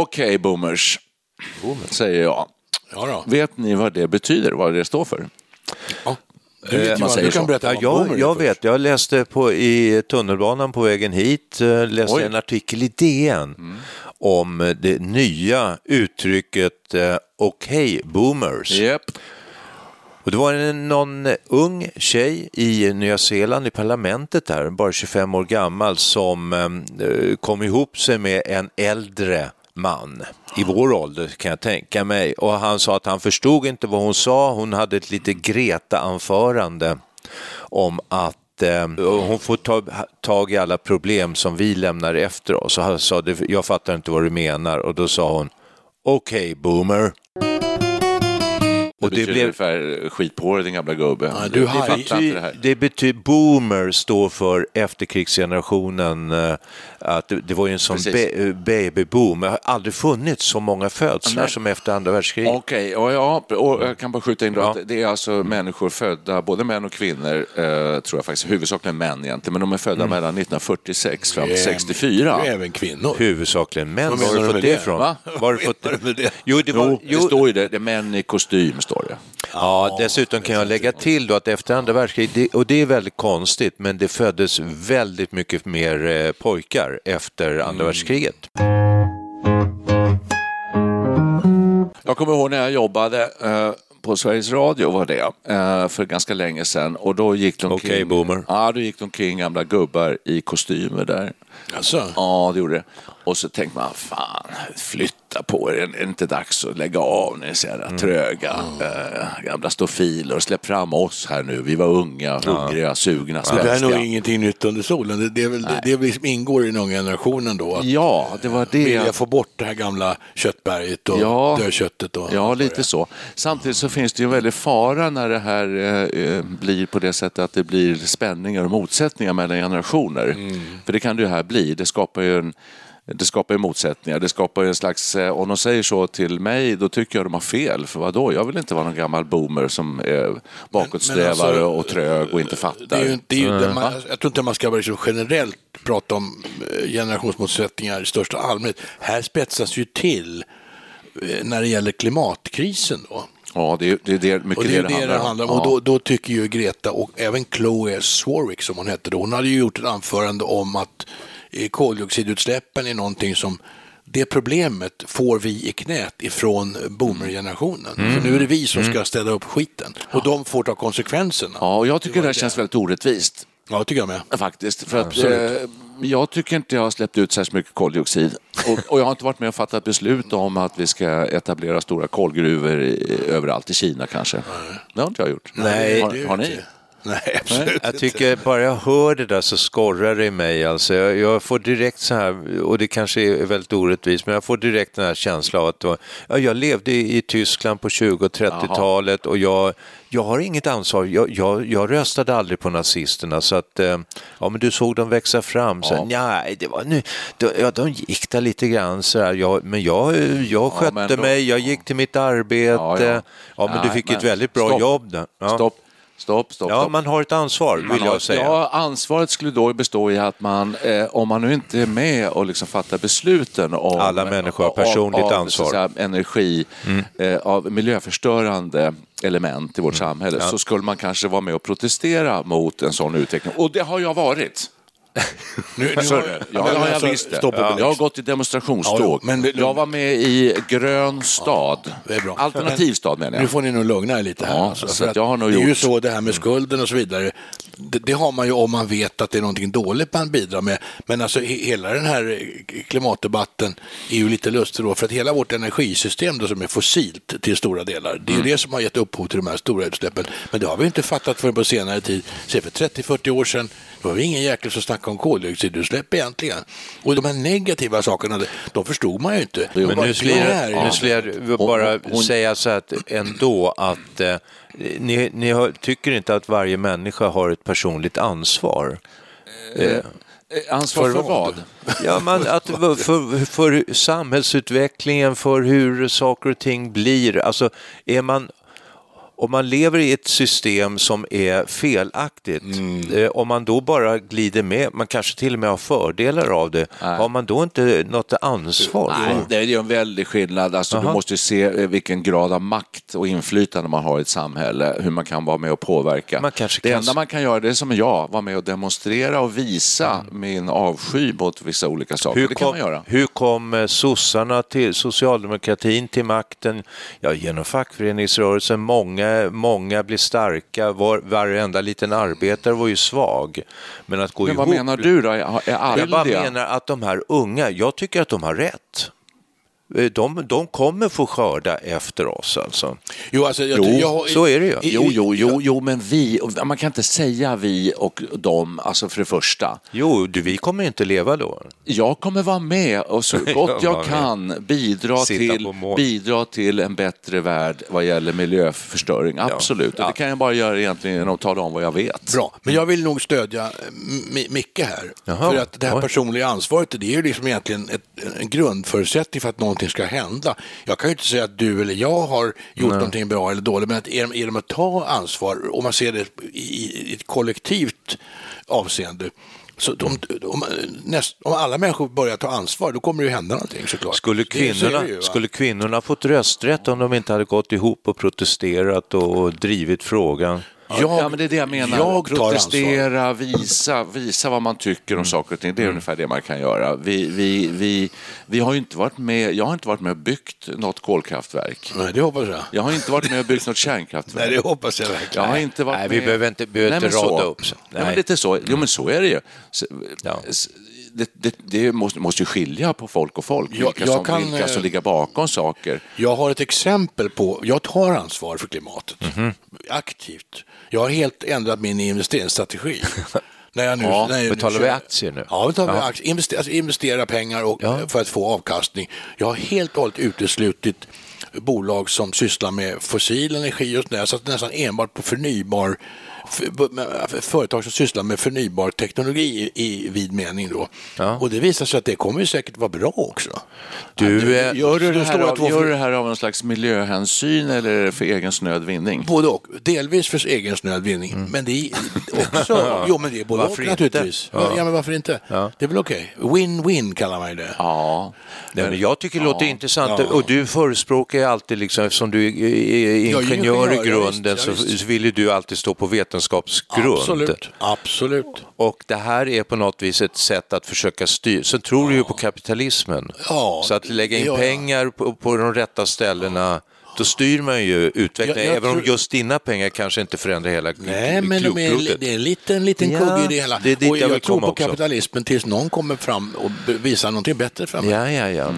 Okej, boomers, säger jag. Ja, då. Vet ni vad det betyder, vad det står för? Ja. Du vet Eh, man säger du kan så. berätta Ja, jag, jag vet, jag läste på, i tunnelbanan på vägen hit, eh, läste Oj. en artikel i DN om det nya uttrycket eh, okej boomers. Japp. Och det var en, någon ung tjej i Nya Zeeland i parlamentet där, bara 25 år gammal, som eh, kom ihop sig med en äldre man i vår ålder kan jag tänka mig. Och han sa att han förstod inte vad hon sa. Hon hade ett lite Greta-anförande om att eh, hon får ta tag i alla problem som vi lämnar efter oss. Och han sa, jag fattar inte vad du menar. Och då sa hon, okej boomer. Det Och det betyder blev- ungefär skit på dig din gamla gubbe. Ja, du har- fattar inte det här. Det betyder, boomer står för efterkrigsgenerationen. eh, Att det, det var ju en sån be, eh, babyboom. Det har aldrig funnits så många födslar Nej. som efter andra världskriget. Okej, och ja, och jag kan bara skjuta in då Ja. att det är alltså människor födda, både män och kvinnor, eh, tror jag faktiskt, huvudsakligen män egentligen, men de är födda Mm. mellan 1946 fram till Det är- 64. Det är även kvinnor. Huvudsakligen män. Var har du du fått det det? ifrån? Va? Var har du fått Vad menar du med det? Jo, det var, Jo, det står ju det, det är män i kostym står det. Ja, dessutom kan jag lägga till då att efter andra världskriget, och det är väldigt konstigt, men det föddes väldigt mycket mer eh, pojkar efter andra Mm. världskriget. Jag kommer ihåg när jag jobbade eh, på Sveriges Radio var det, eh, för ganska länge sedan. Och då gick de omkring, boomer. Ja, då gick de omkring gamla gubbar i kostymer där. Alltså, Ja, det gjorde det. Och så tänkte man, fan, flytta på er. Är det inte dags att lägga av? Ni är så jävla tröga, äh, gamla stofiler. Och släpp fram oss här nu. Vi var unga, hungriga, sugna, det här är nog svenska. ingenting nytt under solen. Det, det, är väl, det, det är väl liksom ingår i den unga generationen då. Att Ja, det var det. vilja få bort det här gamla köttberget och Ja. dödköttet. Och Ja, lite så. Samtidigt så finns det ju en väldig fara när det här eh, eh, blir på det sättet att det blir spänningar och motsättningar mellan generationer. Mm. För det kan det ju här bli. Det skapar ju en det skapar ju motsättningar. Det skapar ju en slags, eh, om de säger så till mig, då tycker jag de har fel. För vad då? Jag vill inte vara någon gammal boomer som är bakåtsträvare alltså, och trög och inte fattar. Det är ju, det är ju, det man, jag tror inte man ska liksom generellt prata om eh, generationsmotsättningar i största allmänhet. Här spetsas ju till eh, när det gäller klimatkrisen. Då. Ja, det är, det är det, mycket Och det är det det det handlar om. Och då, då tycker ju Greta och även Chloe Swarwick som hon hette då, hon hade ju gjort ett anförande om att eh, koldioxidutsläppen är någonting som det problemet får vi i knät ifrån boomergenerationen. För nu är det vi som ska ställa upp skiten och de får ta konsekvenserna. Ja, och jag tycker det här känns väldigt orättvist. Ja, det tycker jag med. Faktiskt. För att, eh, jag tycker inte jag har släppt ut särskilt mycket koldioxid. Och, och jag har inte varit med och fattat beslut om att vi ska etablera stora kolgruvor i, överallt i Kina kanske. Det har inte jag gjort. Nej, har, det har ni? jag. Nej, absolut Jag tycker bara jag hör det där så skorrar det i mig. Alltså, jag, jag får direkt så här, och det kanske är väldigt orättvist, men jag får direkt den här känslan av att ja, jag levde i, Tyskland på 20 och 30-talet och jag, jag har inget ansvar. Jag, jag, jag röstade aldrig på nazisterna så att, eh, ja men du såg dem växa fram. Så, Nej, det var nu, de, ja, de gick där lite grann så här, jag, men jag, jag skötte men då- mig, jag gick till mitt arbete. Ja, Ja, ja. men du Nej, fick ett men väldigt bra stopp. jobb där. Ja. Stopp. Stopp, stopp. Ja, stopp. man har ett ansvar, vill Man har- jag säga. Ja, ansvaret skulle då bestå i att man, eh, om man nu inte är med och liksom fattar besluten om... Alla människor har personligt av, av, ansvar. Mm. Säga, energi, eh, av miljöförstörande element i vårt Mm. samhälle, så skulle man kanske vara med och protestera mot en sån utveckling. Och det har jag varit. Nu, nu Så har- är det. men Ja, det har jag alltså, visst det. Jag har gått i demonstrationståg. Men jag var med i Grön stad. Alternativ stad menar Nu jag. får ni nog lugna er lite här. Ja, alltså, så för att jag har nog det är ju så det här med skulden och så vidare. Det, det har man ju om man vet att det är någonting dåligt man bidrar med. Men alltså he- hela den här klimatdebatten är ju lite lustig då för att hela vårt energisystem då, som är fossilt till stora delar, det är ju Mm. det som har gett upphov till de här stora utsläppen. Men det har vi inte fattat förrän på senare tid. Se för 30-40 år sedan då var det ingen jäkel som snackade om koldioxidutsläpp egentligen. Och de här negativa sakerna, de förstod man ju inte. Men bara nu skulle jag, nu skulle jag bara hon- säga så att ändå att eh, ni, ni har, tycker inte att varje människa har ett personligt ansvar. Eh, Ansvar för, För vad? vad? Ja, man, att, för, för samhällsutvecklingen, för hur saker och ting blir. Alltså, är man, om man lever i ett system som är felaktigt, Mm. eh, om man då bara glider med, man kanske till och med har fördelar av det, har man då inte något ansvar? Nej, det är ju en väldig skillnad. Alltså, du måste se eh, vilken grad av makt och inflytande man har i ett samhälle, hur man kan vara med och påverka. Man kanske det kan- enda man kan göra det är som jag, vara med och demonstrera och visa min avsky mot vissa olika saker. Hur det kan kom, man göra. hur kom eh, sossarna till socialdemokratin till makten? Ja, genom fackföreningsrörelsen. Många, många blir starka. Var, varenda liten arbetare var ju svag. Men att gå Men vad ihop... menar du då? Är är alla Jag bara det? menar att de här unga, jag tycker att de har rätt. Eh, De, de kommer få skörda efter oss alltså. Jo, alltså, jag, Jo, jag, så är det ju. Jo, jo, jo, jo, men vi, man kan inte säga vi och dem, alltså för det första. Jo, du, vi kommer inte leva då. Jag kommer vara med och så gott jag med. kan bidra Sitta till, bidra till en bättre värld vad gäller miljöförstöring. Absolut, och Ja. det kan jag bara göra egentligen genom att tala om vad jag vet. Bra, men jag vill nog stödja eh, M- Micke här. Jaha, För att det här personliga ansvaret, det är ju liksom egentligen ett, en grundförutsättning för att någonting ska hända. Jag kan ju inte säga att du eller jag har gjort någonting bra eller dåligt, men att genom, genom att ta ansvar, om man ser det i, i ett kollektivt avseende, så de, om, näst, om alla människor börjar ta ansvar, då kommer det ju hända någonting såklart. Skulle kvinnorna, ju, skulle kvinnorna fått rösträtt om de inte hade gått ihop och protesterat och drivit frågan? Jag- ja, men det är det jag menar. jag Protestera, visa, visa vad man tycker om saker och ting. Det är ungefär det man kan göra. Vi, vi, vi, vi har ju inte varit med, jag har inte varit med och byggt något kolkraftverk. Nej, det hoppas jag. Jag har inte varit med och byggt något kärnkraftverk. Nej, det hoppas jag verkligen. Jag har inte varit Nej, vi med... behöver inte- behöver inte men så. rada upp så. Nej. Nej. men lite så. Jo, men så är det ju. Så- Ja. Det, det, det måste, måste skilja på folk och folk, Jag- vilka, jag som, kan, vilka eh, som ligger bakom saker. Jag har ett exempel på, jag tar ansvar för klimatet Mhm. aktivt. Jag har helt ändrat min investeringsstrategi. när jag nu, Ja, när jag nu betalar vi kör- aktier nu? Ja, vi tar Ja. aktier. Investera, alltså investera pengar och, Ja. för att få avkastning. Jag har helt och hållet uteslutit bolag som sysslar med fossil energi och sådär, så att nästan enbart på förnybar företag som sysslar med förnybar teknologi i, i vid mening då. Och det visar sig att det kommer ju säkert vara bra också. Du, eh, Gör du, det det här av, gör du det här av någon slags miljöhänsyn eller för egen snöd vinning? Både och. Delvis för egen snöd vinning, men det är också... jo, men det är både Varför och inte? naturligtvis. Ja. men varför inte? Det är väl okej. Win-win kallar man ju det. Ja. Nej, men jag tycker det låter intressant och du förespråkar alltid, liksom, eftersom du är Ja, ingenjör i ja, grunden, visst, ja, så visst. vill ju du alltid stå på vetenskapsgrund. Absolut. Absolut. Och det här är på något vis ett sätt att försöka styra. Sen tror du ju på kapitalismen. Ja, så att lägga in pengar på, på de rätta ställena, då styr man ju utvecklingen. Jag- jag Även om tror- just dina pengar kanske inte förändrar hela Nej, men de är, det är en liten, liten Ja, kugge i det hela. det är dit och jag jag, tror på också. kapitalismen tills någon kommer fram och visar någonting bättre fram. Ja, ja, ja.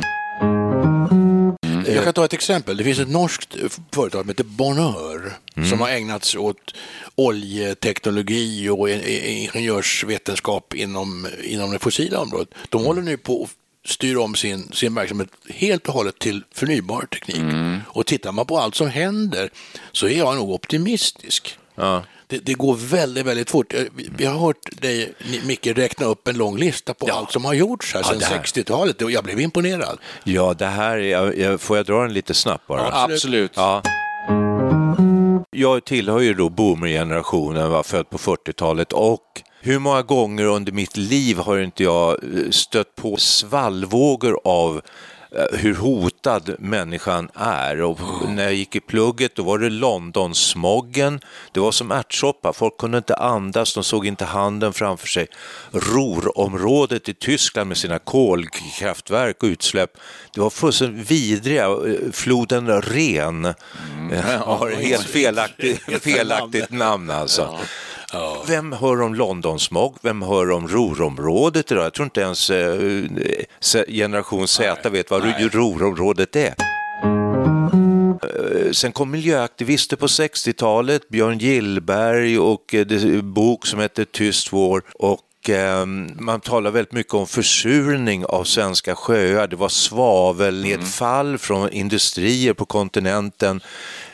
Jag kan ta ett exempel. Det finns ett norskt eh, företag som heter Bonheur som har ägnats åt oljeteknologi och ingenjörsvetenskap inom, inom det fossila området. De håller nu på att styra om sin, sin verksamhet helt och hållet till förnybar teknik. Och tittar man på allt som händer så är jag nog optimistisk. Ja. Det, det går väldigt, väldigt fort. Eh, vi- Vi har hört dig, Micke, räkna upp en lång lista på allt som har gjorts här Ja, sedan det här. 60-talet och jag blev imponerad. ja, det här, är- jag, jag, får jag dra den lite snabbt bara? Ja, Absolut. Ja. jag tillhör ju då boomergenerationen, var född på 40-talet och hur många gånger under mitt liv har inte jag eh, stött på svallvågor av hur hotad människan är. Och när jag gick i plugget då var det Londonsmoggen. Det var som ärtsoppa, folk kunde inte andas, de såg inte handen framför sig. Ruhrområdet i Tyskland med sina kolkraftverk och utsläpp, det var fullständigt vidriga. Floden Ren eh, har ett helt felaktigt, felaktigt namn alltså. Vem hör om Londonsmog? Vem hör om Ruhrområdet idag? Jag tror inte ens eh, generation Z vet vad Ruhrområdet är. Eh, Sen kom miljöaktivister på 60-talet, Björn Gillberg och eh, en bok som heter Tyst vår. Och eh, man talar väldigt mycket om försurning av svenska sjöar. Det var svavelnedfall från industrier på kontinenten.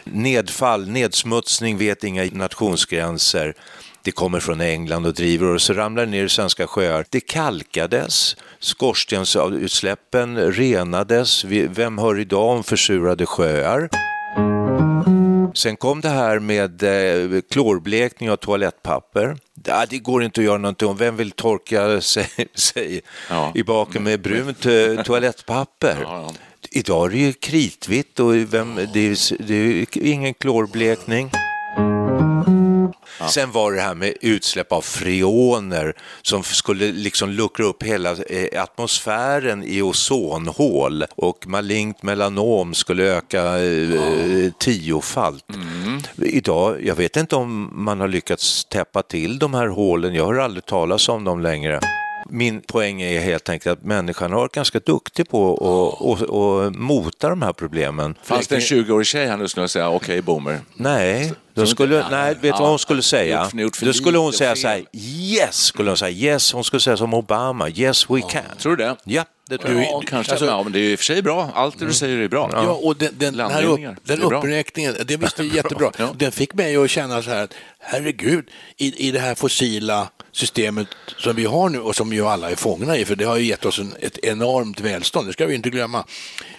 Nedfall, nedsmutsning vet inga nationsgränser. Det kommer från England och driver och så ramlar det ner i svenska sjöar. Det kalkades, skorstensutsläppen renades. Vem hör idag om försurade sjöar? Sen kom det här med eh, klorblekning av toalettpapper. Ja, det går inte att göra någonting om. Vem vill torka sig, sig Ja. i baken med brunt eh, toalettpapper? ja. Idag är det ju kritvitt och vem, det, är, det är ingen klorblekning. Sen var det här med utsläpp av freoner som skulle liksom luckra upp hela eh, atmosfären i ozonhål. Och malignt melanom skulle öka eh, tiofalt. Idag, jag vet inte om man har lyckats täppa till de här hålen, jag har aldrig talas om dem längre. Min poäng är helt enkelt att människan har varit ganska duktig på att och, och mota de här problemen. Fanns det en 20-årig tjej här nu skulle jag säga okej boomer. Nej, då skulle, nej, vet du vad hon skulle säga? Då skulle hon säga så här, yes, skulle hon säga, yes, hon skulle säga som Obama, yes we can. Tror du det? Ja, det tror jag. Ja, kanske. alltså- ja, men det är i och för sig bra. Allt det du säger är bra. Ja, och den, den, den här upp, den är uppräkningen, det visste jag jättebra. Ja. Den fick mig att känna så här att herregud, i, i det här fossila systemet som vi har nu och som ju alla är fångna i, för det har ju gett oss en, ett enormt välstånd, det ska vi inte glömma.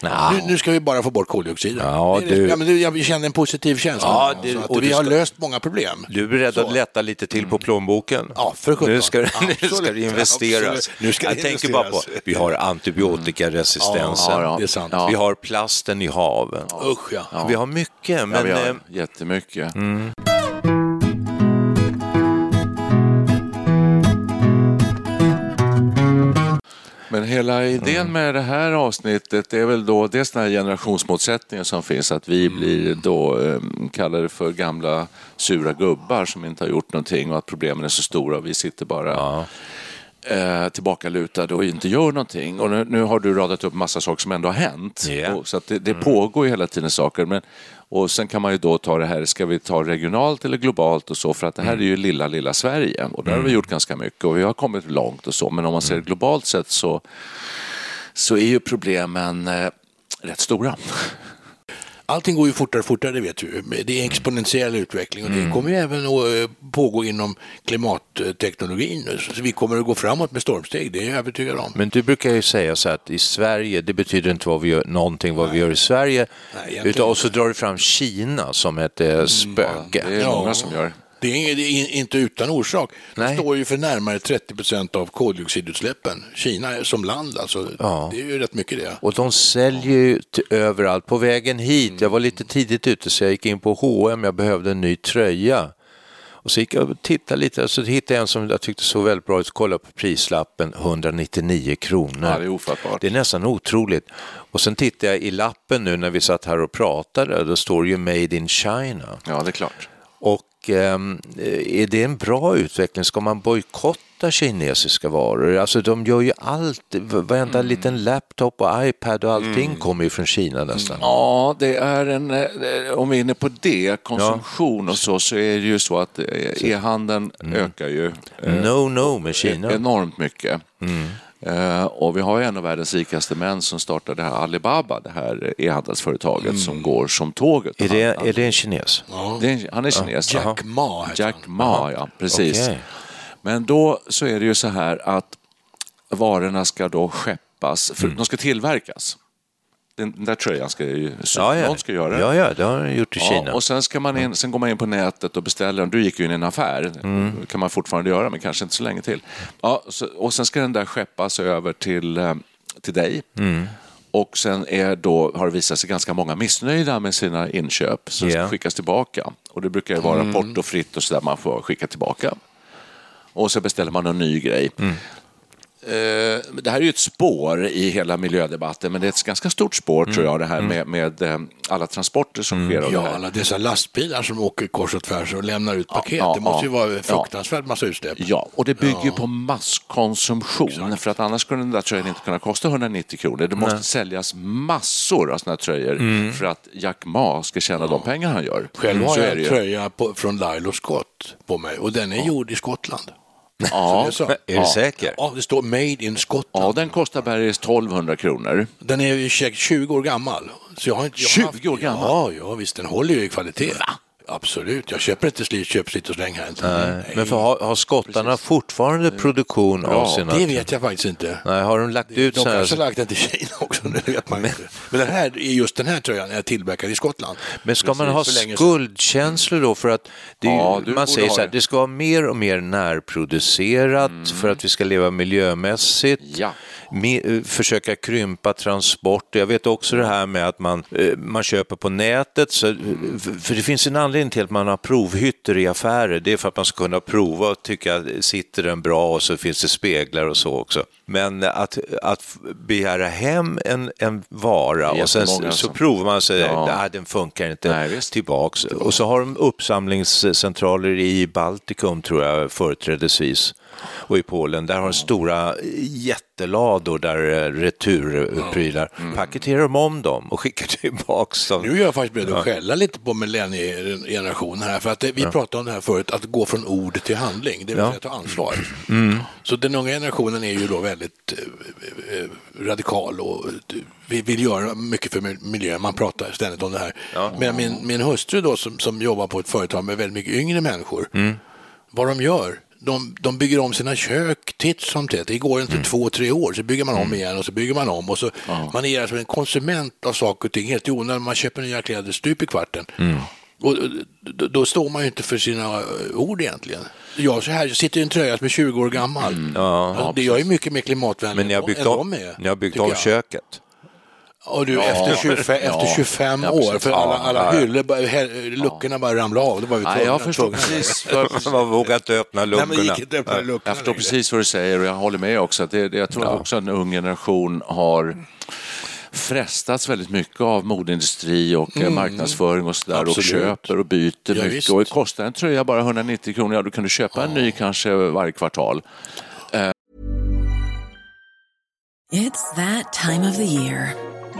Nu, nu ska vi bara få bort koldioxiden. Ja, du- ja, men jag känner en positiv känsla. Ja, det- att och vi har ska- löst många problem. Du är beredd Så. att lätta lite till på plånboken? Ja, för sjutton. nu ska, nu ska det investeras. Nu ska det Jag tänker bara på, investeras. vi har antibiotikaresistensen, Ja, ja, det är sant. vi har plasten i haven. Usch ja. Vi har mycket, Ja, men vi har eh, jättemycket. Men hela idén med det här avsnittet är väl då dels den här generationsmotsättningen som finns, att vi blir då eh, kallade för gamla sura gubbar som inte har gjort någonting och att problemen är så stora och vi sitter bara eh, tillbakalutade och inte gör någonting. Och nu, nu har du radat upp massa saker som ändå har hänt. Ja. Och, så det, det pågår ju hela tiden saker. Men, och sen kan man ju då ta det här, ska vi ta regionalt eller globalt och så, för att det här är ju lilla, lilla Sverige. Och där har vi gjort ganska mycket och vi har kommit långt och så. Men om man ser det globalt sett så, så är ju problemen eh, rätt stora. Allting går ju fortare och fortare, det vet du. Det är exponentiell utveckling och det kommer ju även att eh, pågå inom klimatteknologin. Så vi kommer att gå framåt med stormsteg, det är jag övertygad om. Men du brukar ju säga så att i Sverige, det betyder inte vad vi gör, någonting vad vi gör i Sverige, Nej, utan, och så drar du fram Kina som ett eh, spöke. Det är Ja. många som gör. Det är, det inte utan orsak. Nej. står ju för närmare 30 procent av koldioxidutsläppen. Kina är som land, alltså, Ja. det är ju rätt mycket det. Och de säljer ju överallt. På vägen hit, jag var lite tidigt ute så jag gick in på H&M. jag behövde en ny tröja. Och så gick jag och tittade lite och så hittade jag en som jag tyckte såg väldigt bra ut. Kollade på prislappen, 199 kronor. Ja, det är ofattbart. Det är nästan otroligt. Och sen tittade jag i lappen nu när vi satt här och pratade, då står det ju Made in China. Ja, det är klart. Och ehm, är det en bra utveckling? Ska man bojkotta kinesiska varor? Alltså de gör ju allt, varenda Mm. liten laptop och iPad och allting kommer ju från Kina nästan. Ja, det är en, eh, om vi är inne på det, konsumtion och så, så är det ju så att eh, e-handeln ökar ju eh, No, no med Kina. enormt mycket. Eh, och vi har en av världens rikaste män som startade det här Alibaba, det här e-handelsföretaget som går som tåget. Är det, är det en kines? det är, han är kines. Jack ja. Ma Jack. Ma, ja, precis. Okej. Men då så är det ju så här att varorna ska då skeppas, för de ska tillverkas Den där tröjan ska ju, Ja, ja. någon ska göra den. ja, ja, det har de gjort i Ja, Kina. och sen, ska man in, sen går man in på nätet och beställer den. Du gick ju in i en affär, Mm. det kan man fortfarande göra, men kanske inte så länge till. Ja, så, och sen ska den där skeppas över till, eh, till dig. Mm. Och sen är då, har det visat sig ganska många missnöjda med sina inköp, så det Ja. ska skickas tillbaka. Och det brukar ju vara portofritt och sådär, man får skicka tillbaka. Och så beställer man en ny grej. Mm. Eh, Det här är ju ett spår i hela miljödebatten, men det är ett ganska stort spår tror jag, det här med, med eh, alla transporter som sker av det Ja, alla dessa lastbilar som åker kors och tvärs och lämnar ut paket. ja, det måste ju ja, vara fruktansvärt massa utsläpp. Ja, och det bygger ju på masskonsumtion. För att annars skulle den där tröjan inte kunna kosta 190 kronor. Det måste säljas massor av såna här tröjor Mm. för att Jack Ma ska tjäna de pengar han gör. Själv har Så jag en tröja på, från Lilo Scott på mig och den är gjord i Skottland. Ja, är du säker? Ja, det står Made in Scotland. ja, den kostar bergis 1200 kronor. Den är ju säkert 20 år gammal. Så jag har inte, jag har 20 år gammal? Ja, ja, visst, den håller ju i kvalitet. Absolut, jag köper inte slit, köp slit och släng här. Inte. Men för, har, har skottarna fortfarande produktion av sina... Det vet jag faktiskt inte. Nej, har de lagt ut De så kanske här... lagt den till Kina också, det vet man inte. Men den här, just den här tröjan är tillverkad i Skottland. Men ska man ha Precis, länge sedan. skuldkänslor då? För att ju- Ja, man säger ha så här, det. det ska vara mer och mer närproducerat för att vi ska leva miljömässigt. Ja. Me- eh, försöka krympa transporter. Jag vet också det här med att man, eh, man köper på nätet. Så, eh, för det finns en anledning till att man har provhytter i affärer. Det är för att man ska kunna prova och tycka, sitter den bra och så finns det speglar och så också. Men att, att begära hem en, en vara och sen så som- provar man sig, Ja. nej den funkar inte, Nej, tillbaks. Och så har de uppsamlingscentraler i Baltikum tror jag företrädesvis och i Polen. Där har de stora jättelador där eh, returprylar. Paketerar de om dem och skickar tillbaks dem. Nu är jag faktiskt beredd att skälla lite på millenniegenerationen här. För att det, vi pratade om det här förut, att gå från ord till handling, det vill Ja. säga ta ansvar. Så den unga generationen är ju då väldigt eh, eh, radikal och eh, vi vill göra mycket för mil- miljön. Man pratar ständigt om det här. Men min, min hustru då som, som jobbar på ett företag med väldigt mycket yngre människor, vad de gör, de, de bygger om sina kök titt som tätt. Det går inte två, tre år, så bygger man om igen och så bygger man om. Och så, Man är alltså en konsument av saker och ting helt i onödan. Man köper nya kläder stup i kvarten. Och då, då står man ju inte för sina eh, ord egentligen. Jag så här, jag sitter i en tröja som är 20 år gammal. Alltså, det, jag är mycket mer klimatvänlig Men ni har än byggt de om, är. ni har byggt om köket. Och du, efter 25, efter 25 Ja, år, för alla, Ja, alla ja, ja. hyllor, bara- här- luckorna bara ramlade av. Då var vi Nej, tvungna- jag förstår precis, för, Man vågar inte öppna Nej, men det luckorna. gick inte öppna luckorna jag förstår längre. precis vad du säger och jag håller med också. Att det, det, jag tror också att en ung generation har frestats väldigt mycket av modeindustri och eh, marknadsföring och sådär och Mm. Köper och byter Ja, mycket. visst. Och kostar en tröja bara 190 kronor, ja då kan du köpa en ny kanske varje kvartal. It's that time of the year.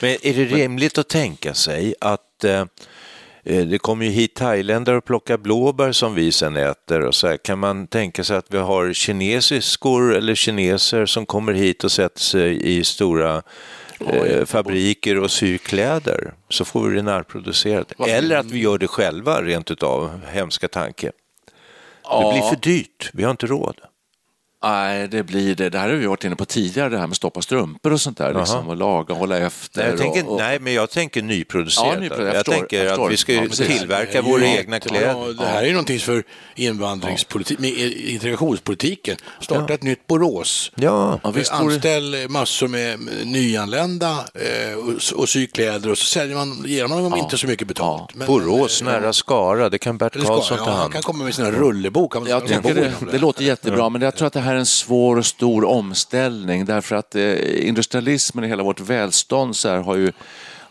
Men är det rimligt att tänka sig att eh, Eh, Det kommer ju hit thailändare och plockar blåbär som vi sen äter. Och så här. Kan man tänka sig att vi har kinesiskor eller kineser som kommer hit och sätter sig i stora eh, fabriker och syr kläder? Så får vi det närproducerat. Eller att vi gör det själva rent utav, hemska tanke. Det blir för dyrt, vi har inte råd. Nej, det blir det. Det här har vi varit inne på tidigare, det här med stoppa strumpor och sånt där. Liksom, och laga, hålla efter. Nej, jag tänker, och, och, nej, men jag tänker nyproducerat. Ja, nyproducerat. jag, Jag förstår, tänker jag att vi ska Ja, ju tillverka är våra ju- egna Ja, kläder. det här är ju någonting för invandringspolitik, integrationspolitiken. Starta ett nytt Borås. Ja, Ja, visst Anställ massor med nyanlända eh, och, och sy kläder och så säljer man, ger man dem inte så mycket betalt. Men- Borås, men, nära Skara, det kan Bert Karlsson ta ja, han hand kan om. komma med sina rullebok. Han- Jag han tycker det, det låter jättebra, men jag tror att det här är en svår och stor omställning därför att eh, industrialismen i hela vårt välstånd så här, har ju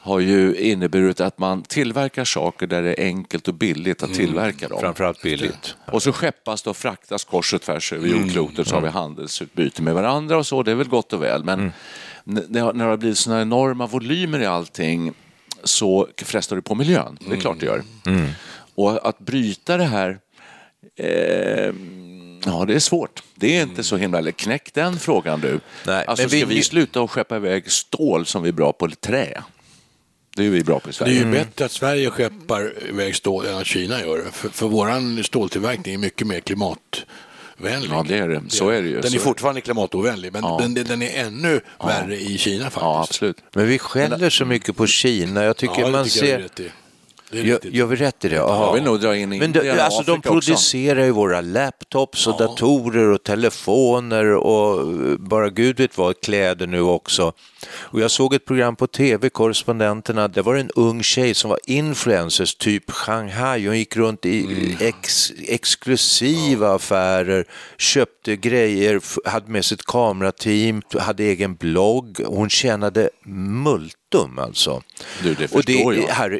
har ju inneburit att man tillverkar saker där det är enkelt och billigt att tillverka dem. Framförallt billigt. Och så skeppas det och fraktas kors och tvärs över jordklotet så har vi handelsutbyte med varandra och så, det är väl gott och väl. Men har- när det har blivit sådana enorma volymer i allting så frestar det på miljön, det är klart det gör. Och att bryta det här Eh, ja, det är svårt. Det är inte så himla... Eller knäck den frågan du. Nej, alltså, men ska vi- vi sluta och skeppa iväg stål som vi är bra på, eller trä? Det är vi bra på i Det är Sverige. ju bättre att Sverige skeppar iväg stål än att Kina gör det. För, för våran ståltillverkning är mycket mer klimatvänlig. Ja, det är det. Så är det ju. Den är fortfarande klimatovänlig, men den, den är ännu värre i Kina faktiskt. Ja, absolut. Men vi skäller så mycket på Kina. Jag tycker Ja, man tycker jag är ser... Det Gör, gör vi rätt i det? Jag vill nog dra in Men Indien de, och alltså, de Afrika också. producerar ju våra laptops och datorer och telefoner och eh, bara gud vet vad, kläder nu också. Och jag såg ett program på tv, Korrespondenterna, det var en ung tjej som var influencers, typ Shanghai. Hon gick runt i Mm. ex, exklusiva affärer, köpte grejer, hade med sitt kamerateam, hade egen blogg. Hon tjänade multum alltså. Du, det och det, förstår jag. Här,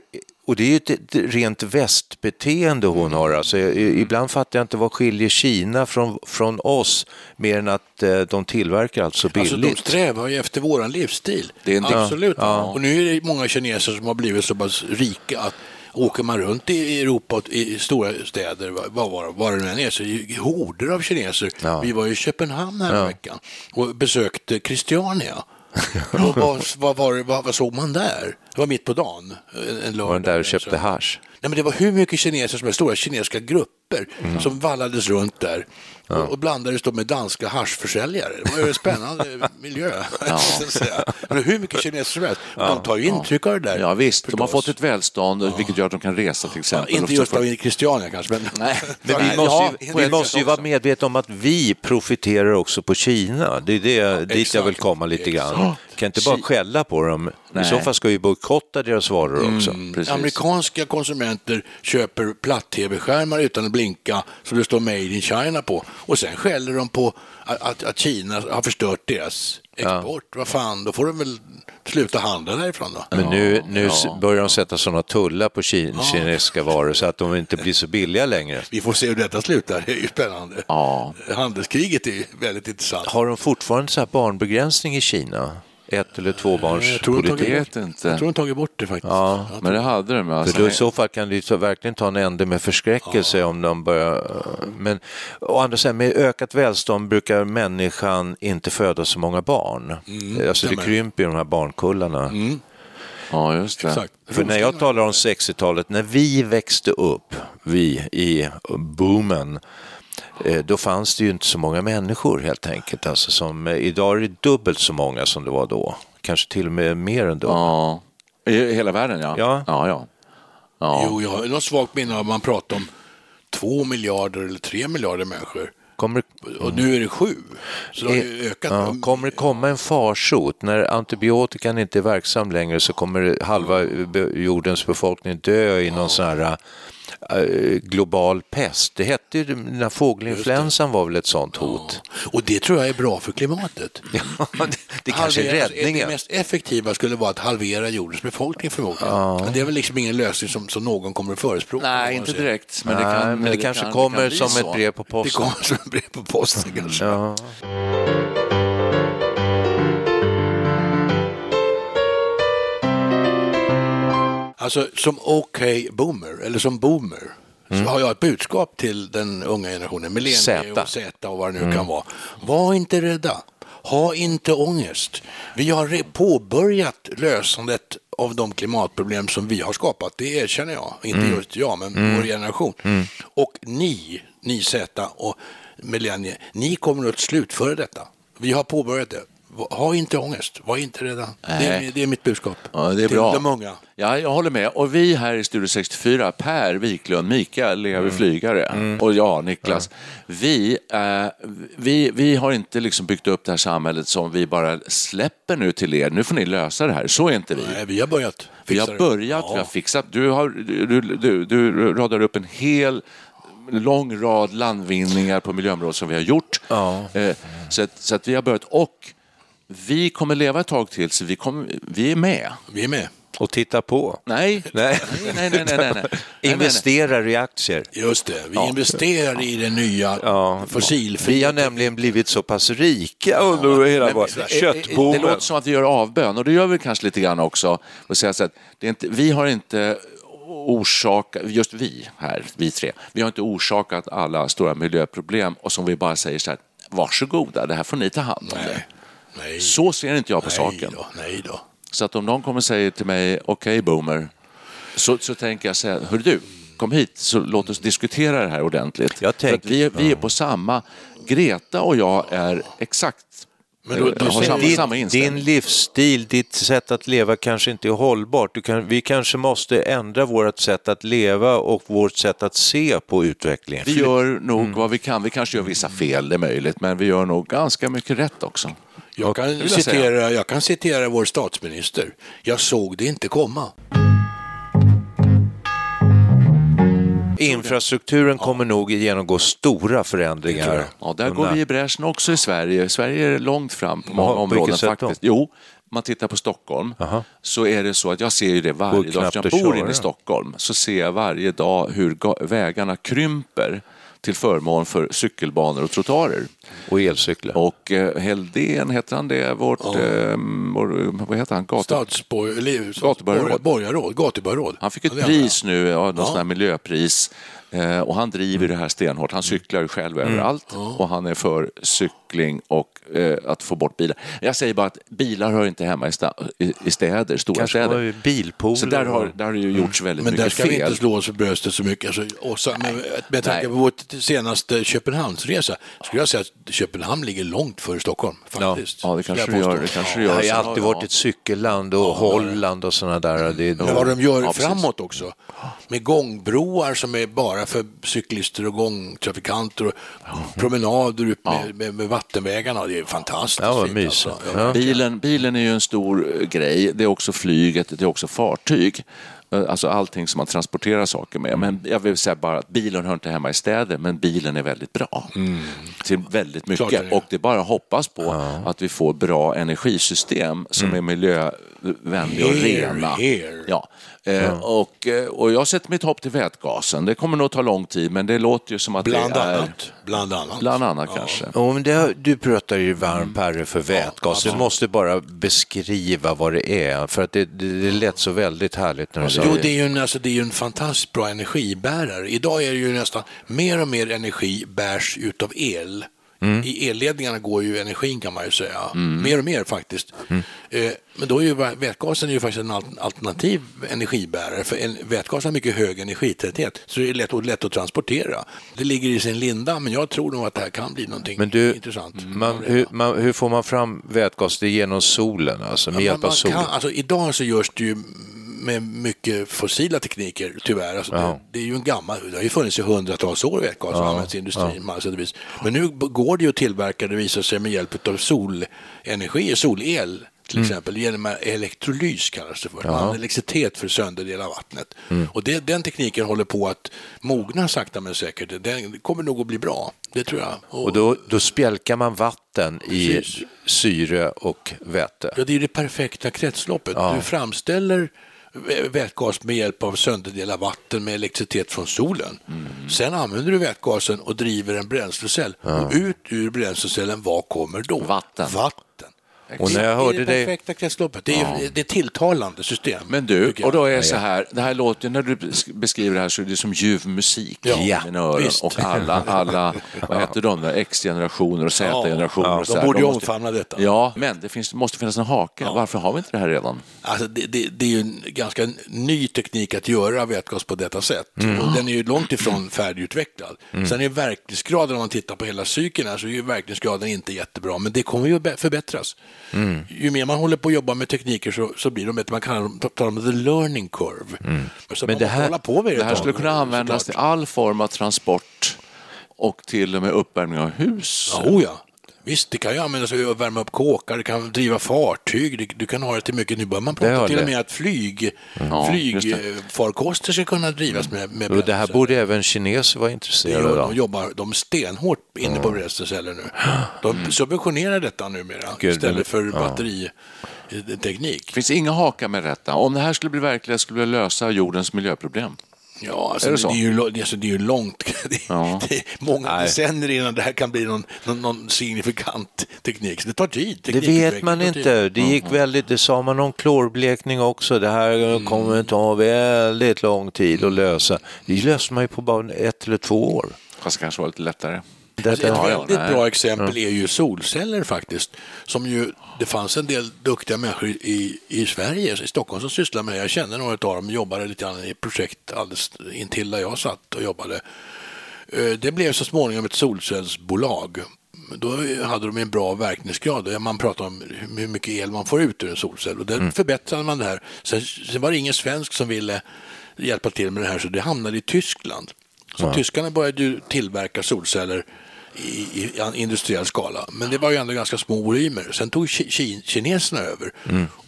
och det är ju ett, rent västbeteende hon har. Alltså, ibland fattar jag inte vad skiljer Kina från, från oss mer än att eh, de tillverkar alltså Alltså, billigt. de strävar ju efter våran livsstil. Det är en- Absolut. Och nu är det många kineser som har blivit så pass rika att åker man runt i Europa i stora städer, vad, var- vad det nu än är, så är det horder av kineser. Ja. Vi var i Köpenhamn här veckan och besökte Christiania. vad, vad, var, vad, vad såg man där? Det var mitt på dagen. En, en lördag. var den där och köpte Så- hasch. Nej, men det var hur mycket kineser som helst, stora kinesiska grupper som vallades runt där och, och blandades då med danska haschförsäljare. Det var ju en spännande miljö. jag säga. Men hur mycket kineser som helst. De tar ju intryck av det där. Ja, visst, de har förstås. fått ett välstånd vilket gör att de kan resa till Ja, exempel. inte just av Christiania kanske, men... Nej, Men vi måste ja, ju, vi måste ju vara medvetna om att vi profiterar också på Kina. Det är det, dit jag exakt, vill komma lite grann. Kan inte bara skälla på dem. I Nej. så fall ska vi bojkotta deras varor också. Precis. Amerikanska konsumenter köper platt-tv-skärmar utan att blinka som det står Made in China på. Och sen skäller de på att, att, att Kina har förstört deras export. Vad fan, då får de väl sluta handla därifrån då. Men nu, nu s- börjar de sätta sådana tullar på kin- kinesiska varor så att de inte blir så billiga längre. Vi får se hur detta slutar, det är ju spännande. Ja. Handelskriget är ju väldigt intressant. Har de fortfarande så här barnbegränsning i Kina? Ett eller två barns Jag. Jag tror de tagit bort det faktiskt. Ja. Jag Men tror- det hade de. För Alltså. då i så fall kan det verkligen ta en ände med förskräckelse om de börjar... Men å andra sidan, med ökat välstånd brukar människan inte föda så många barn. alltså det krymper ju de här barnkullarna. Ja, just det. Exakt. För när jag talar om 60-talet, när vi växte upp, vi i boomen, eh, då fanns det ju inte så många människor helt enkelt. Alltså som, eh, idag är det dubbelt så många som det var då. Kanske till och med mer än dubbelt. Ja. I hela världen, ja. Ja. ja, ja. ja. Jo, jag har något svagt minne av att man pratar om två miljarder eller tre miljarder människor. Kommer, Och nu är det sju. Så det har Eh, ökat. Ja, kommer det komma en farsot? När antibiotikan inte är verksam längre så kommer halva jordens befolkning dö i någon sån här eh, global pest. Det hette ju, den här fågelinfluensan var väl ett sånt hot? Och det tror jag är bra för klimatet. Ja, det, det kanske är Halvera- räddningen. Det mest effektiva skulle vara att halvera jordens befolkning förmodligen. Men det är väl liksom ingen lösning som, som någon kommer att förespråka. Nej, inte säga. direkt. Men det, Nej, kan, men det, kanske kan- kommer kan som så. ett brev på Det posten. kommer som ett brev på posten kanske. Ja. Alltså som OK boomer, eller som boomer, så har jag ett budskap till den unga generationen, millennier Z. och Z och vad det nu kan vara. Var inte rädda. Ha inte ångest. Vi har påbörjat lösandet av de klimatproblem som vi har skapat, det erkänner jag. Inte just jag, men vår generation. Och ni, ni Z och millennier, ni kommer att slutföra detta. Vi har påbörjat det. Ha inte ångest, var inte rädda. Det är, det är mitt budskap Ja, det är till bra. de unga. Ja, jag håller med. Och vi här i Studio 64, Per Wiklund, Mikael Mm. Levi Flygare och jag, Niklas, vi, eh, vi, vi har inte liksom byggt upp det här samhället som vi bara släpper nu till er. Nu får ni lösa det här. Så är inte vi. Nej, vi har börjat. Vi har börjat, Ja. vi har fixat. Du, har, du, du, du radar upp en hel lång rad landvinningar på miljöområdet som vi har gjort. Eh, så, att, så att vi har börjat. Och vi kommer leva ett tag till, så vi, kommer, vi är med. Vi är med. Och titta på. Nej, Nej. nej, nej, nej, nej, nej. nej, nej. Investerar i aktier. Just det, vi investerar i det nya Ja. fossilfria. Vi har nämligen blivit så pass rika under hela vår Det köttboomen. låter som att vi gör avbön och det gör vi kanske lite grann också. Och säga så att det är inte, vi har inte orsakat, just vi här, vi tre, vi har inte orsakat alla stora miljöproblem och som vi bara säger så här, varsågoda, det här får ni ta hand om. Det. Nej, Så ser inte jag på nej saken. Då, nej då. Så att om någon kommer och säger till mig, okej boomer, så, så tänker jag säga, hör du, kom hit så låt oss diskutera det här ordentligt. Jag tänker- vi, vi är på samma, Greta och jag är exakt, Men då- då har samma, din, samma inställning. din livsstil, ditt sätt att leva kanske inte är hållbart. Du kan, vi kanske måste ändra vårt sätt att leva och vårt sätt att se på utvecklingen. Vi gör nog Mm. vad vi kan. Vi kanske gör vissa fel, det är möjligt, men vi gör nog ganska mycket rätt också. Jag kan, citera, jag kan citera vår statsminister. Jag såg det inte komma. Infrastrukturen kommer nog genomgå stora förändringar. Ja, där går vi i bräschen också i Sverige. Sverige är långt fram på många på områden då? faktiskt. Jo, man tittar på Stockholm så är det så att jag ser ju det varje dag. knappt Jag bor inne i Stockholm så ser jag varje dag hur ga- vägarna krymper till förmån för cykelbanor och trottoarer. Och elcyklar. Och eh, Heldén, heter han det? Vårt, eh, vår, vad heter han? Gatu... Stadsborg, Gatuborgarråd. borgarråd, gatuborgarråd. Han fick Ja, ett pris nu, ja, någon Ja. miljöpris. Eh, och han driver det här stenhårt. Han cyklar ju själv överallt och han är för cykling och eh, att få bort bilar. Jag säger bara att bilar hör inte hemma i, sta- i, i städer, stora Kanske städer. det bilpooler. Så där har, där har det ju gjorts väldigt Men där mycket ska vi fel. inte slå oss för bröstet så mycket. Alltså, och så, med, med tanke på vår senaste Köpenhamnsresa skulle jag säga att Köpenhamn ligger långt före Stockholm. Faktiskt. Ja, det Skulle kanske jag det gör. Det kanske det Det gör. har ju Sen alltid har- varit ett cykelland och Holland och sådana där. Det, Men vad de gör Ja, framåt också, med gångbroar som är bara för cyklister och gångtrafikanter och promenader upp med, med, med vattenvägarna, det är fantastiskt. Ja, fint, alltså. Ja. Bilen, bilen är ju en stor eh, grej. Det är också flyget, det är också fartyg. Eh, Alltså allting som man transporterar saker med. Men jag vill säga bara att bilen hör inte hemma i städer, men bilen är väldigt bra. Till väldigt mycket. det. Och det är bara att hoppas på att vi får bra energisystem som är miljövänliga och rena. here. Ja. Eh, och, eh, och jag sätter mitt hopp till vätgasen. Det kommer nog ta lång tid, men det låter ju som att Bland det är... annat. Bland annat. Bland annat kanske. Ja, men det, du pratar ju varm Perre för vätgas. Du måste bara beskriva vad det är. För att det, det, det lät så väldigt härligt när du sa Jo, det. det är, ju en, alltså, det är ju en fantastiskt bra energibärare. Idag är det ju nästan mer och mer energi bärs utav el. I elledningarna går ju energin kan man ju säga. Mer och mer faktiskt. Eh, men då är ju vä- vätgasen är ju faktiskt en al- alternativ energibärare. För en, vätgas har mycket hög energitäthet så det är lätt, lätt att transportera. Det ligger i sin linda men jag tror nog att det här kan bli någonting Men du, intressant. man, hur, man, hur får man fram vätgas? Det är genom solen, alltså med Ja, hjälp av solen? Kan, alltså, idag så görs det ju med mycket fossila tekniker, tyvärr. Alltså, Ja. det, det är ju en gammal, det har ju funnits i hundratals år vätgas och använts i industrin. och vis. Men nu går det ju att tillverka, det visar sig, med hjälp av solenergi, solel till exempel, genom elektrolys kallas det för. Man elektricitet för att sönderdela vattnet. Och det, den tekniken håller på att mogna sakta men säkert. Den kommer nog att bli bra, det tror jag. Och då, då spjälkar man vatten i Precis. syre och väte. Ja, det är det perfekta kretsloppet. Du framställer vätgas med hjälp av sönderdela vatten med elektricitet från solen. Sen använder du vätgasen och driver en bränslecell. Och ut ur bränslecellen, vad kommer då? Vatten. Vatten. Och när jag det är hörde det perfekta kretsloppet. Det är, det är tilltalande system. Men du, och då är det så här, det här låter, när du beskriver det här så är det som ljuv musik Ja, i mina öron. visst. Och alla, alla, vad heter de X-generationer och Z-generationer. Ja, de borde ju måste- omfamna detta. Ja, men det finns, måste finnas en hake. Varför har vi inte det här redan? Alltså det, det, det är ju en ganska ny teknik att göra vätgas på detta sätt. Mm. Och den är ju långt ifrån färdigutvecklad. Sen är verkningsgraden, om man tittar på hela cykeln här, så är ju verkningsgraden inte jättebra. Men det kommer ju be- förbättras. Mm. Ju mer man håller på att jobba med tekniker så, så blir de bättre. Man kan tala om the learning curve. Så Men det här- det Det här skulle kunna användas till såklart. all form av transport och till och med uppvärmning av hus. Ja, oh ja. Visst, det kan ju användas för att värma upp kåkar, det kan driva fartyg, det, du kan ha det till mycket. Nu börjar man prata till och med att flyg, Ja, flygfarkoster ska kunna drivas med, med Och det här bränsle. borde även kineser vara intresserade gör, de av. jobbar de stenhårt inne på bränsleceller nu. De subventionerar detta numera Mm. Gud, istället för ja. batteriteknik. Det finns inga hakar med detta. Om det här skulle bli verklighet skulle det lösa jordens miljöproblem. Ja, alltså, Är det så? det, är ju, alltså, det är ju långt. Det, Ja. det är många Nej. decennier innan det här kan bli någon, någon, någon signifikant teknik. Så det tar tid. Det vet man tid. inte. Det gick väldigt, det sa man om klorblekning också. Det här kommer ta väldigt lång tid att lösa. Det löser man ju på bara ett eller två år. Fast det kanske var lite lättare. Alltså, ett Ja, ja, väldigt nej. bra exempel är ju solceller faktiskt. Som ju, det fanns en del duktiga människor i, i Sverige, i Stockholm, som sysslar med det. Jag känner några av dem, jobbade lite grann i projekt alldeles intill där jag satt och jobbade. Eh, Det blev så småningom ett solcellsbolag. Då hade de en bra verkningsgrad. Man pratar om hur mycket el man får ut ur en solcell. Och där förbättrade man det här. Sen, sen var det ingen svensk som ville hjälpa till med det här, så det hamnade i Tyskland. Så tyskarna började ju tillverka solceller i, i industriell skala. Men det var ju ändå ganska små volymer. Sen tog ki- ki- kineserna över.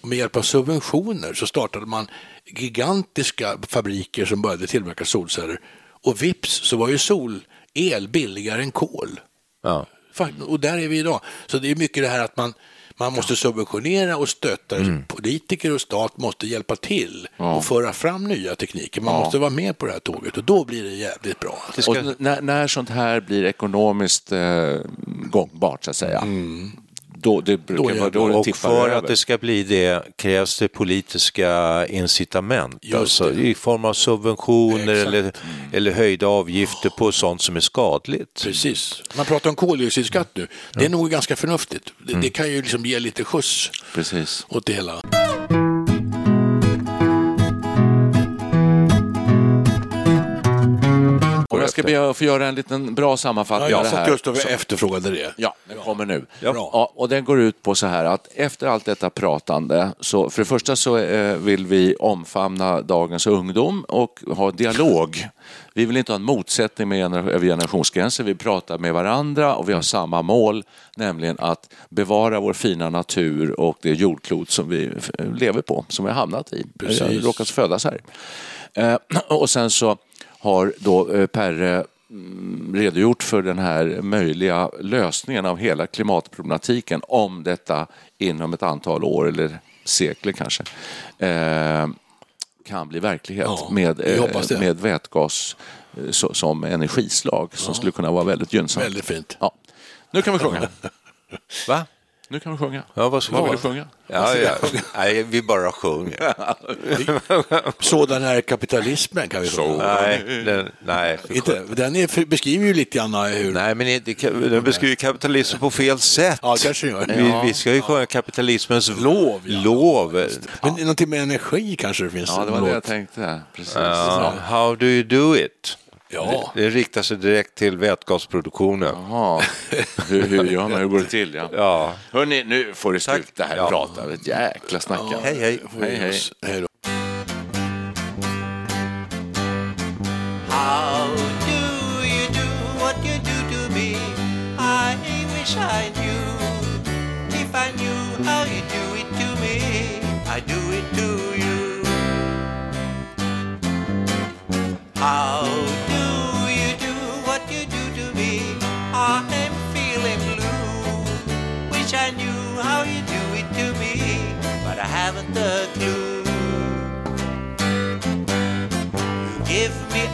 Och med hjälp av subventioner så startade man gigantiska fabriker som började tillverka solceller. Och vips så var ju solel billigare än kol. Ja. Och där är vi idag. Så det är mycket det här att man, man måste subventionera och stötta. Politiker och stat måste hjälpa till och föra fram nya tekniker. Man måste vara med på det här tåget och då blir det jävligt bra. Och n- när, när sånt här blir ekonomiskt eh, gångbart, så att säga, då, det brukar, Då vara- då det Och för över. att det ska bli det krävs det politiska incitament. Just Alltså, det. I form av subventioner Exakt. eller, eller höjda avgifter på sånt som är skadligt. Precis. Man pratar om koldioxidskatt nu. Det är nog ganska förnuftigt. Det, det kan ju liksom ge lite skjuts Precis. åt det hela. Jag ska be att få göra en liten bra sammanfattning Ja, av jag fått just vi efterfrågade det. Ja, den kommer nu. Ja. Ja, och den går ut på så här att efter allt detta pratande, så för det första så eh, vill vi omfamna dagens ungdom och ha dialog. Vi vill inte ha en motsättning med över generationsgränser, vi pratar med varandra och vi har samma mål, nämligen att bevara vår fina natur och det jordklot som vi f- lever på, som vi har hamnat i, Precis. Har råkat födas här. Eh, Och sen så har då eh, Perre mm, redogjort för den här möjliga lösningen av hela klimatproblematiken om detta inom ett antal år eller sekler kanske eh, kan bli verklighet Ja, med, eh, med vätgas eh, som energislag som skulle kunna vara väldigt gynnsamt. Väldigt fint. Ja. Nu kan vi sjunga. Va? Nu kan vi sjunga. Ja, vad ska Vad vi vill du sjunga? Ja, ja. Nej, vi bara sjunger. Sådan är kapitalismen kan vi säga. Nej, den, nej, Inte, den är, beskriver ju lite grann hur... Nej, men det, den beskriver kapitalismen på fel sätt. Ja, kanske gör. Vi, vi ska ju sjunga kapitalismens Lov, ja. lov. Men någonting med energi kanske det finns. Ja, det var det jag tänkte. Precis. Ja, how do you do it? Ja. Det, det riktar sig direkt till vätgasproduktionen. Jaha, hur, hur gör man? Hur går det till? Ja. Ja. Hörni, nu får det sluta här Ja. prata. Ett jäkla snacka. Hej, hej. hej, hej. Hej då. How do you do what you do to me? I wish I knew. If I knew how you do it to me, I do it to you. How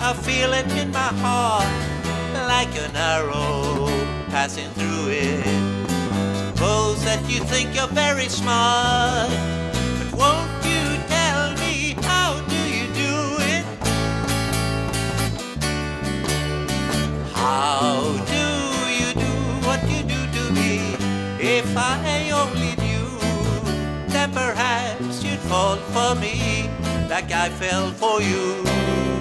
Give feel it in my heart like an arrow passing through it. Suppose that you think you're very smart. But won't you tell me how do you do it? How do you do what you do to me? If I only knew then perhaps you'd fall for me like I fell for you.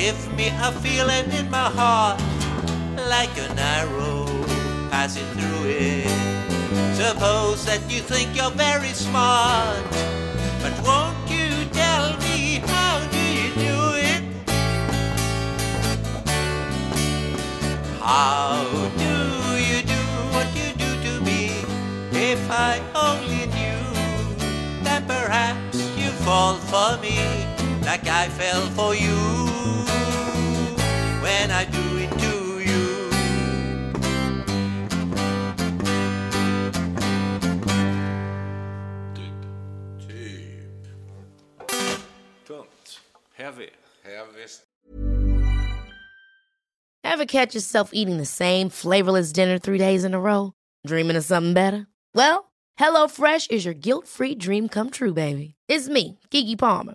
Give me a feeling in my heart like an arrow passing through it. Suppose that you think you're very smart, but won't you tell me how do you do it? How do you do what you do to me? If I only knew that perhaps you fall for me like I fell for you when I do it to you. Tungt. Heavy. Heavy. Ever catch yourself eating the same flavorless dinner three days in a row? Dreaming of something better? Well, HelloFresh is your guilt-free dream come true, baby. It's me, Kiki Palmer.